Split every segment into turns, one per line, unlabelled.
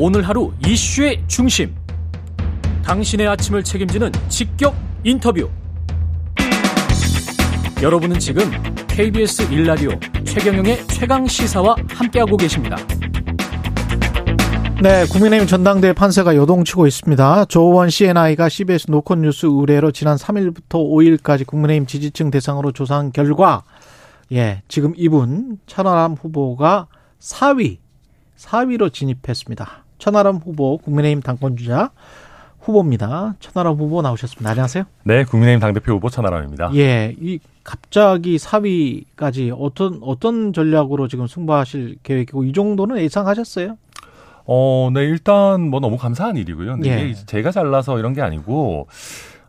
오늘 하루 이슈의 중심. 당신의 아침을 책임지는 직격 인터뷰. 여러분은 지금 KBS 1라디오 최경영의 최강 시사와 함께하고 계십니다.
네, 국민의힘 전당대회 판세가 요동치고 있습니다. 조원 CNI가 CBS 노컷 뉴스 의뢰로 지난 3일부터 5일까지 국민의힘 지지층 대상으로 조사한 결과, 예, 지금 이분 천하람 후보가 4위, 4위로 진입했습니다. 천하람 후보 국민의힘 당권주자 후보입니다. 천하람 후보 나오셨습니다. 안녕하세요.
네, 국민의힘 당대표 후보 천하람입니다.
예, 이 갑자기 4위까지 어떤 어떤 전략으로 지금 승부하실 계획이고 이 정도는 예상하셨어요?
어, 네, 일단 뭐 너무 감사한 일이고요. 근데
예.
이게 제가 잘나서 이런 게 아니고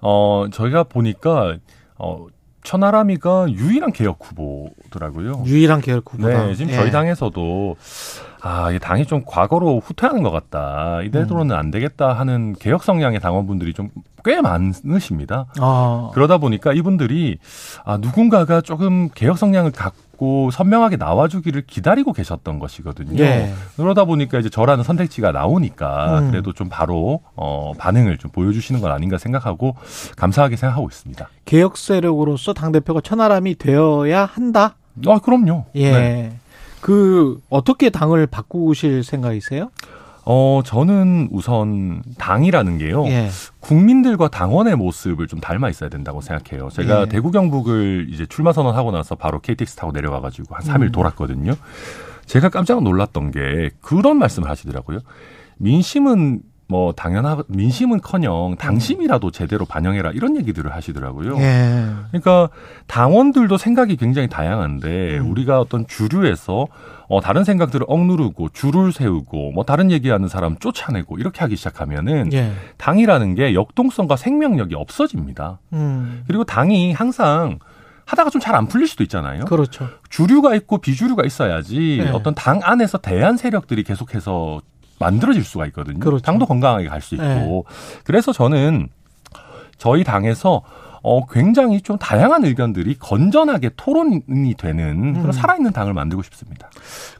어, 저희가 보니까 어 천하람이가 유일한 개혁 후보더라고요.
유일한 계열 후보다.
네, 지금
예.
저희 당에서도 아, 이 당이 좀 과거로 후퇴하는 것 같다. 이대로는 안 되겠다 하는 개혁 성향의 당원분들이 좀 꽤 많으십니다.
아,
그러다 보니까 이분들이 아, 누군가가 조금 개혁 성향을 갖고 선명하게 나와주기를 기다리고 계셨던 것이거든요.
예.
그러다 보니까 이제 저라는 선택지가 나오니까
음.
그래도 좀 바로 어, 반응을 좀 보여주시는 건 아닌가 생각하고 감사하게 생각하고 있습니다.
개혁 세력으로서 당 대표가 천하람이 되어야 한다.
아, 그럼요.
예.
네.
그 어떻게 당을 바꾸실 생각이세요?
어, 저는 우선 당이라는 게요.
예.
국민들과 당원의 모습을 좀 닮아 있어야 된다고 생각해요. 제가
예.
대구 경북을 이제 출마 선언하고 나서 바로 KTX 타고 내려가가지고 한 3일
음.
돌았거든요. 제가 깜짝 놀랐던 게 그런 말씀을 하시더라고요. 민심은 뭐 당연하 민심은커녕 당심이라도 제대로 반영해라 이런 얘기들을 하시더라고요.
예.
그러니까 당원들도 생각이 굉장히 다양한데
음.
우리가 어떤 주류에서 어 다른 생각들을 억누르고 줄을 세우고 뭐 다른 얘기하는 사람 쫓아내고 이렇게 하기 시작하면은
예.
당이라는 게 역동성과 생명력이 없어집니다.
음.
그리고 당이 항상 하다가 좀 잘 안 풀릴 수도 있잖아요.
그렇죠.
주류가 있고 비주류가 있어야지
네.
어떤 당 안에서 대안 세력들이 계속해서 만들어질 수가 있거든요.
그렇죠.
당도 건강하게 갈 수 있고.
네.
그래서 저는 저희 당에서 어, 굉장히 좀 다양한 의견들이 건전하게 토론이 되는
음.
그런 살아있는 당을 만들고 싶습니다.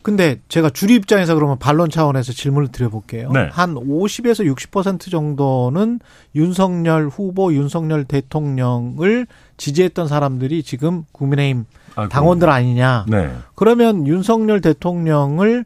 근데 제가 주류 입장에서 그러면 반론 차원에서 질문을 드려볼게요.
네.
한 50에서 60% 정도는 윤석열 후보, 윤석열 대통령을 지지했던 사람들이 지금 국민의힘
아이고.
당원들 아니냐.
네.
그러면 윤석열 대통령을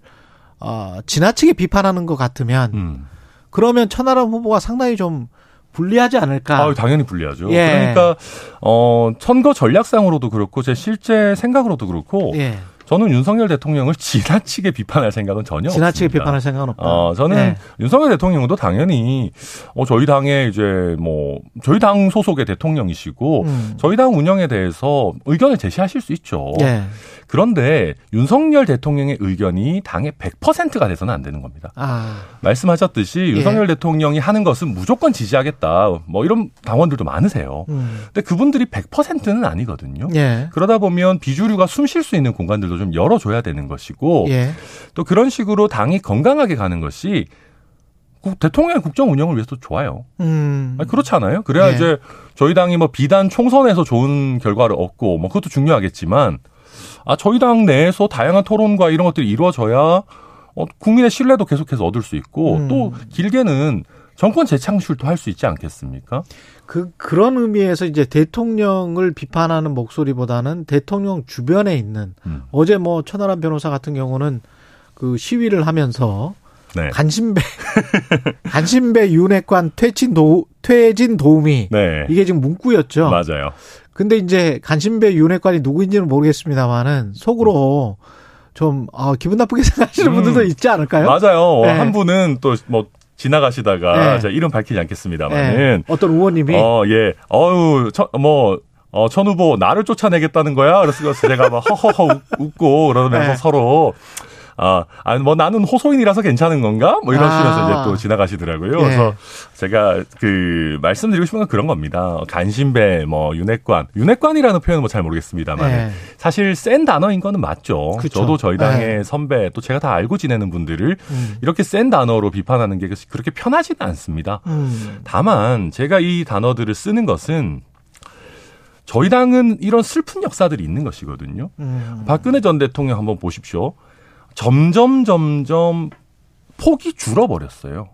어, 지나치게 비판하는 것 같으면
음.
그러면 천하람 후보가 상당히 좀 불리하지 않을까.
아, 당연히 불리하죠.
예.
그러니까 어 선거 전략상으로도 그렇고 제 실제 생각으로도 그렇고
예.
저는 윤석열 대통령을 지나치게 비판할 생각은 전혀
지나치게
없습니다.
비판할 생각은 없다.
어, 저는
예.
윤석열 대통령도 당연히 어 저희 당의 이제 뭐 저희 당 소속의 대통령이시고
음.
저희 당 운영에 대해서 의견을 제시하실 수 있죠.
예.
그런데 윤석열 대통령의 의견이 당의 100%가 돼서는 안 되는 겁니다.
아.
말씀하셨듯이
예.
윤석열 대통령이 하는 것은 무조건 지지하겠다. 뭐 이런 당원들도 많으세요.
음.
근데 그분들이 100%는 아니거든요.
예.
그러다 보면 비주류가 숨 쉴 수 있는 공간들도 좀 열어줘야 되는 것이고
예.
또 그런 식으로 당이 건강하게 가는 것이 국- 대통령의 국정 운영을 위해서 좋아요.
음.
아니, 그렇지 않아요? 그래야
예.
이제 저희 당이 뭐 비단 총선에서 좋은 결과를 얻고 뭐 그것도 중요하겠지만 아 저희 당 내에서 다양한 토론과 이런 것들이 이루어져야 어, 국민의 신뢰도 계속해서 얻을 수 있고
음.
또 길게는 정권 재창출도 할 수 있지 않겠습니까?
그 그런 의미에서 이제 대통령을 비판하는 목소리보다는 대통령 주변에 있는
음.
어제 뭐 천하람 변호사 같은 경우는 그 시위를 하면서
네.
간신배 간신배 윤핵관 퇴진 도 퇴진 도우미
네.
이게 지금 문구였죠.
맞아요.
근데 이제 간신배 윤핵관이 누구인지는 모르겠습니다만은 속으로 좀 아, 기분 나쁘게 생각하시는
음.
분들도 있지 않을까요?
맞아요.
네.
한 분은 또 뭐 지나가시다가
네.
제가 이름 밝히지
예.
않겠습니다만은
어떤 의원님이
어, 예. 어유, 뭐, 어, 천 후보 나를 쫓아내겠다는 거야? 그래서 제가 막 허허허 웃- 웃고 그러면서
네.
서로 아, 아니 뭐 나는 호소인이라서 괜찮은 건가? 뭐 이러시면서
아.
이제 또 지나가시더라고요.
예.
그래서 제가 그 말씀드리고 싶은 건 그런 겁니다. 간신배, 뭐 윤핵관, 윤핵관이라는 표현은 뭐 잘 모르겠습니다만
예.
사실 센 단어인 거는 맞죠.
그쵸.
저도 저희 당의
예.
선배 또 제가 다 알고 지내는 분들을
음.
이렇게 센 단어로 비판하는 게 그렇게 편하지는 않습니다.
음.
다만 제가 이 단어들을 쓰는 것은 저희 당은 이런 슬픈 역사들이 있는 것이거든요.
음.
박근혜 전 대통령 한번 보십시오. 점점 점점 폭이 줄어버렸어요.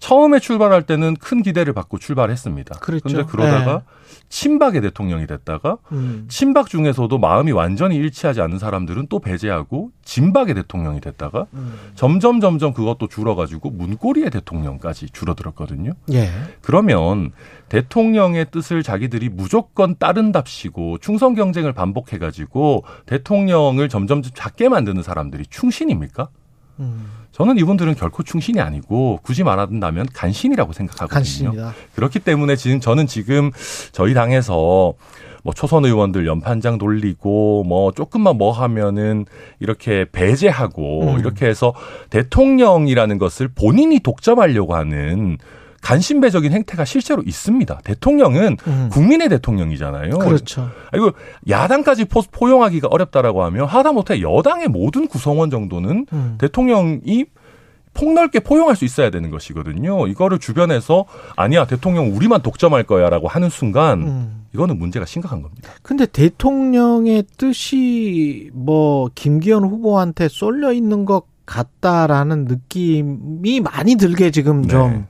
처음에 출발할 때는 큰 기대를 받고 출발했습니다.
그렇죠.
그런데 그러다가
네.
친박의 대통령이 됐다가
음.
친박 중에서도 마음이 완전히 일치하지 않는 사람들은 또 배제하고 진박의 대통령이 됐다가
음.
점점 점점 그것도 줄어가지고 문고리의 대통령까지 줄어들었거든요.
예.
그러면 대통령의 뜻을 자기들이 무조건 따른답시고 충성 경쟁을 반복해가지고 대통령을 점점 작게 만드는 사람들이 충신입니까?
음.
저는 이분들은 결코 충신이 아니고 굳이 말한다면 간신이라고 생각하거든요.
간신이다.
그렇기 때문에 지금 저는 지금 저희 당에서 뭐 초선 의원들 연판장 돌리고 뭐 조금만 뭐 하면은 이렇게 배제하고
음.
이렇게 해서 대통령이라는 것을 본인이 독점하려고 하는 간신배적인 행태가 실제로 있습니다. 대통령은
음.
국민의 대통령이잖아요.
그렇죠.
이거 야당까지 포, 포용하기가 어렵다라고 하면 하다못해 여당의 모든 구성원 정도는
음.
대통령이 폭넓게 포용할 수 있어야 되는 것이거든요. 이거를 주변에서 아니야 대통령 우리만 독점할 거야라고 하는 순간
음.
이거는 문제가 심각한 겁니다.
근데 대통령의 뜻이 뭐 김기현 후보한테 쏠려 있는 것 같다라는 느낌이 많이 들게 지금
네.
좀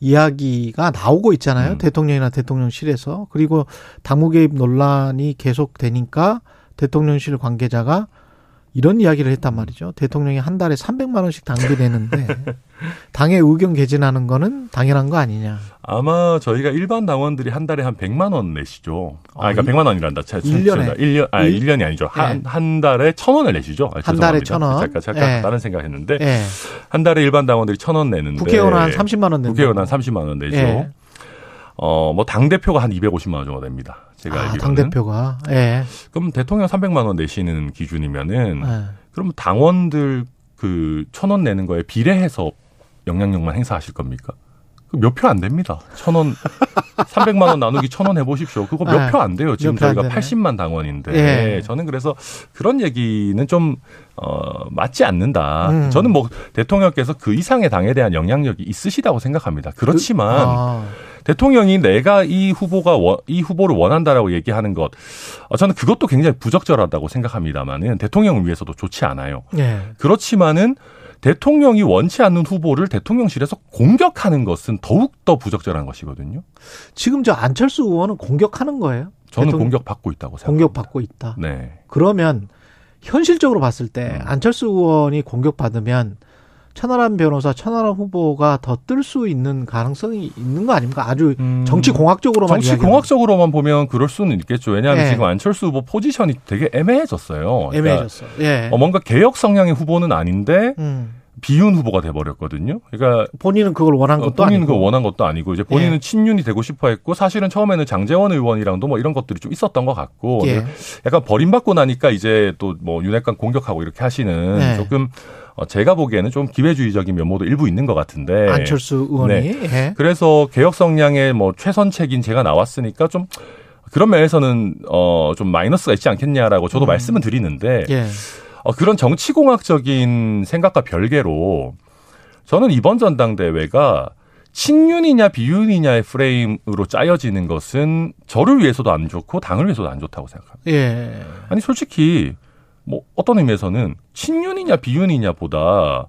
이야기가 나오고 있잖아요.
음.
대통령이나 대통령실에서. 그리고 당무 개입 논란이 계속되니까 대통령실 관계자가 이런 이야기를 했단 말이죠. 대통령이 한 달에 300만 원씩 당비되는데 당에 의견 개진하는 거는 당연한 거 아니냐.
아마 저희가 일반 당원들이 한 달에 한 100만 원 내시죠. 아, 그러니까
이-
100만 원이란다. 차-
일 년에?
1년, 아,
일-
1년이 아니죠. 한,
네.
한 달에 천 원을 내시죠. 아,
한 달에
죄송합니다.
천 원?
잠깐, 잠깐
네.
다른 생각 했는데.
예.
한 달에 일반 당원들이 천원 내는데.
국회의원 한 30만 원 낸다.
국회의원 한 30만 원 내죠.
예.
어, 뭐, 당대표가 한 250만 원 정도 됩니다. 제가
아,
알기로는.
당대표가. 예.
그럼 대통령 300만 원 내시는 기준이면은
예.
그럼 당원들 그 천 원 내는 거에 비례해서 영향력만 행사하실 겁니까? 몇 표 안 됩니다. 천 원, 300만 원 나누기 천 원 해보십시오. 그거 몇
네.
표안 돼요. 지금 저희가
되네.
80만 당원인데.
예.
저는 그래서 그런 얘기는 좀, 어, 맞지 않는다.
음.
저는 뭐 대통령께서 그 이상의 당에 대한 영향력이 있으시다고 생각합니다. 그렇지만
아,
대통령이 내가 이 후보가 원- 이 후보를 원한다라고 얘기하는 것, 어, 저는 그것도 굉장히 부적절하다고 생각합니다만은 대통령을 위해서도 좋지 않아요.
예.
그렇지만은 대통령이 원치 않는 후보를 대통령실에서 공격하는 것은 더욱 더 부적절한 것이거든요.
지금 저 안철수 의원은 공격하는 거예요?
저는
대통령-
공격받고 있다고 생각합니다.
공격받고 있다.
네.
그러면 현실적으로 봤을 때
음.
안철수 의원이 공격받으면 천하람 변호사, 천하람 후보가 더 뜰 수 있는 가능성이 있는 거 아닙니까? 아주
음,
정치 공학적으로만
정치. 공학적으로만 보면 그럴 수는 있겠죠. 왜냐하면
네.
지금 안철수 후보 포지션이 되게 애매해졌어요. 그러니까
애매해졌어. 예.
어, 뭔가 개혁 성향의 후보는 아닌데
음.
비윤 후보가 돼버렸거든요. 그러니까
본인은 그걸 원한
어,
것도
본인은
아니고.
그 원한 것도 아니고 이제 본인은
예.
친윤이 되고 싶어 했고 사실은 처음에는 장재원 의원이랑도 뭐 이런 것들이 좀 있었던 것 같고
예.
약간 버림받고 나니까 이제 또 뭐 윤핵관 공격하고 이렇게 하시는
네.
조금 어, 제가 보기에는 좀 기회주의적인 면모도 일부 있는 것 같은데
안철수 의원이.
네.
예.
그래서 개혁 성향의 뭐 최선책인 제가 나왔으니까 좀 그런 면에서는 어좀 마이너스가 있지 않겠냐라고 저도
음.
말씀은 드리는데
예.
어, 그런 정치공학적인 생각과 별개로 저는 이번 전당대회가 친윤이냐 비윤이냐의 프레임으로 짜여지는 것은 저를 위해서도 안 좋고 당을 위해서도 안 좋다고 생각합니다.
예.
아니 솔직히 뭐 어떤 의미에서는 친윤이냐 비윤이냐보다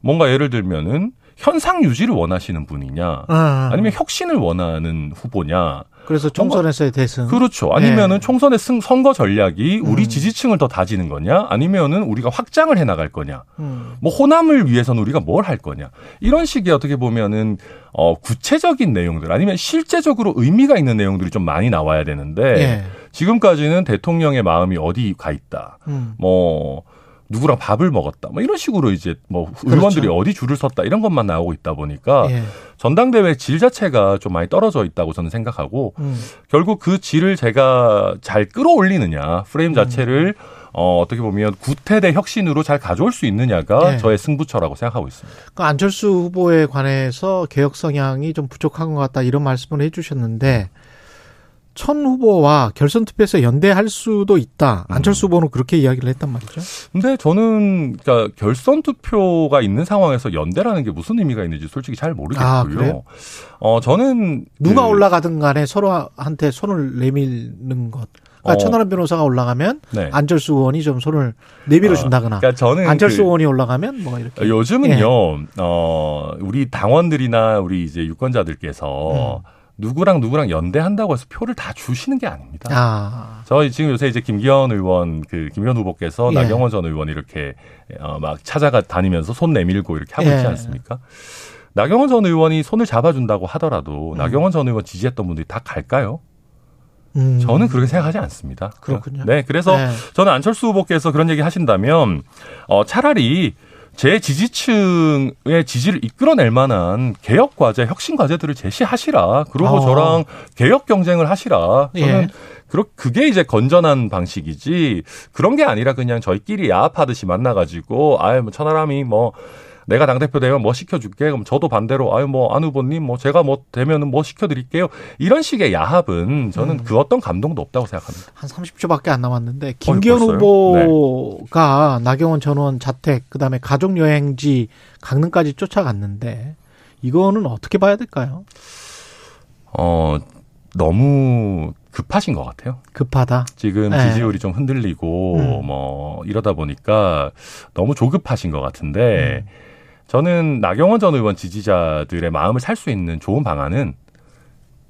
뭔가 예를 들면은 현상 유지를 원하시는 분이냐
아,
아니면 혁신을 원하는 후보냐
그래서 총선에서의 대승.
그렇죠. 아니면은
네.
총선의 승, 선거 전략이 우리
음.
지지층을 더 다지는 거냐, 아니면은 우리가 확장을 해 나갈 거냐,
음.
뭐 호남을 위해서는 우리가 뭘 할 거냐, 이런 식의 어떻게 보면은 어 구체적인 내용들 아니면 실제적으로 의미가 있는 내용들이 좀 많이 나와야 되는데
예.
지금까지는 대통령의 마음이 어디 가 있다,
음.
뭐 누구랑 밥을 먹었다, 뭐 이런 식으로 이제 뭐 의원들이 어디 줄을 섰다 이런 것만 나오고 있다 보니까
그렇죠. 예.
전당대회 질 자체가 좀 많이 떨어져 있다고 저는 생각하고
음.
결국 그 질을 제가 잘 끌어올리느냐 프레임 자체를 어, 어떻게 보면 구태 대 혁신으로 잘 가져올 수 있느냐가
네.
저의 승부처라고 생각하고 있습니다.
그 안철수 후보에 관해서 개혁 성향이 좀 부족한 것 같다 이런 말씀을 해주셨는데 천 후보와 결선 투표에서 연대할 수도 있다.
음.
안철수 후보는 그렇게 이야기를 했단 말이죠.
근데 저는 그러니까 결선 투표가 있는 상황에서 연대라는 게 무슨 의미가 있는지 솔직히 잘 모르겠고요.
아?
어 저는
누가
그
올라가든 간에 서로한테 손을 내밀는 것. 그러니까
어.
천하람 변호사가 올라가면
네.
안철수 의원이 좀 손을 내밀어 준다거나
그러니까 저는
안철수
그-
의원이 올라가면 뭐가 이렇게
요즘은요,
예.
어, 우리 당원들이나 우리 이제 유권자들께서 누구랑 누구랑 연대한다고 해서 표를 다 주시는 게 아닙니다.
아,
저희 지금 요새 이제 김기현 의원, 그 김기현 후보께서
예.
나경원 전 의원 이렇게 어, 막 찾아가 다니면서 손 내밀고 이렇게 하고 있지
예.
않습니까? 나경원 전 의원이 손을 잡아준다고 하더라도
음.
나경원 전 의원 지지했던 분들이 다 갈까요?
음.
저는 그렇게 생각하지 않습니다.
그렇군요.
네, 그래서
네.
저는 안철수 후보께서 그런 얘기 하신다면 어, 차라리 제 지지층의 지지를 이끌어낼 만한 개혁 과제, 혁신 과제들을 제시하시라. 그리고
어.
저랑 개혁 경쟁을 하시라. 저는
예.
그렇 그게 이제 건전한 방식이지 그런 게 아니라 그냥 저희끼리 야합하듯이 만나가지고 아유 뭐 천하람이 뭐 내가 당대표 되면 뭐 시켜줄게. 그럼 저도 반대로, 아유, 뭐, 안 후보님, 뭐, 제가 뭐, 되면은 뭐 시켜드릴게요. 이런 식의 야합은 저는
음.
그 어떤 감동도 없다고 생각합니다.
한 30초밖에 안 남았는데 김기현
벌써요?
후보가 나경원 전 의원 자택 그다음에 가족 여행지 강릉까지 쫓아갔는데 이거는 어떻게 봐야 될까요?
어, 너무 급하신 것 같아요.
급하다.
지금
네.
지지율이 좀 흔들리고
음.
뭐 이러다 보니까 너무 조급하신 것 같은데
음.
저는 나경원 전 의원 지지자들의 마음을 살 수 있는 좋은 방안은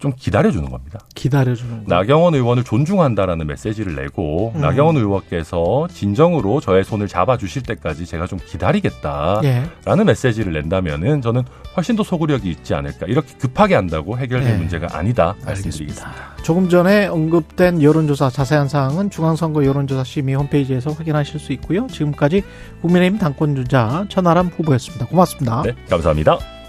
좀 기다려주는 겁니다.
기다려주는 거.
나경원 의원을 존중한다라는 메시지를 내고
음.
나경원 의원께서 진정으로 저의 손을 잡아주실 때까지 제가 좀 기다리겠다라는
예.
메시지를 낸다면은 저는 훨씬 더 소구력이 있지 않을까. 이렇게 급하게 한다고 해결될
네.
문제가 아니다 말씀드리겠습니다.
조금 전에 언급된 여론조사 자세한 사항은 중앙선거 여론조사 심의 홈페이지에서 확인하실 수 있고요. 지금까지 국민의힘 당권 주자 천하람 후보였습니다. 고맙습니다.
네, 감사합니다.